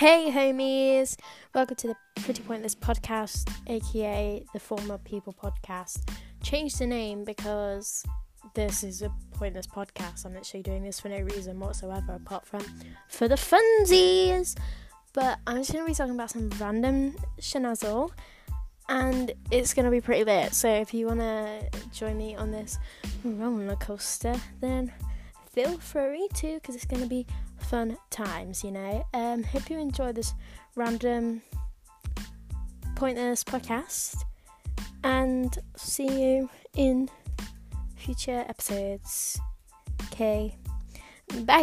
Hey, homies! Welcome to the Pretty Pointless Podcast, aka the Former People Podcast. Changed the name because this is a pointless podcast. I'm literally doing this for no reason whatsoever apart from for the funsies. But I'm just to be talking about some random shenazzle and it's to be pretty lit. So if you want to join me on this roller coaster, then feel free to because it's to be fun times, you know. Um, hope you enjoy this random pointless podcast and see you in future episodes. Okay. Bye.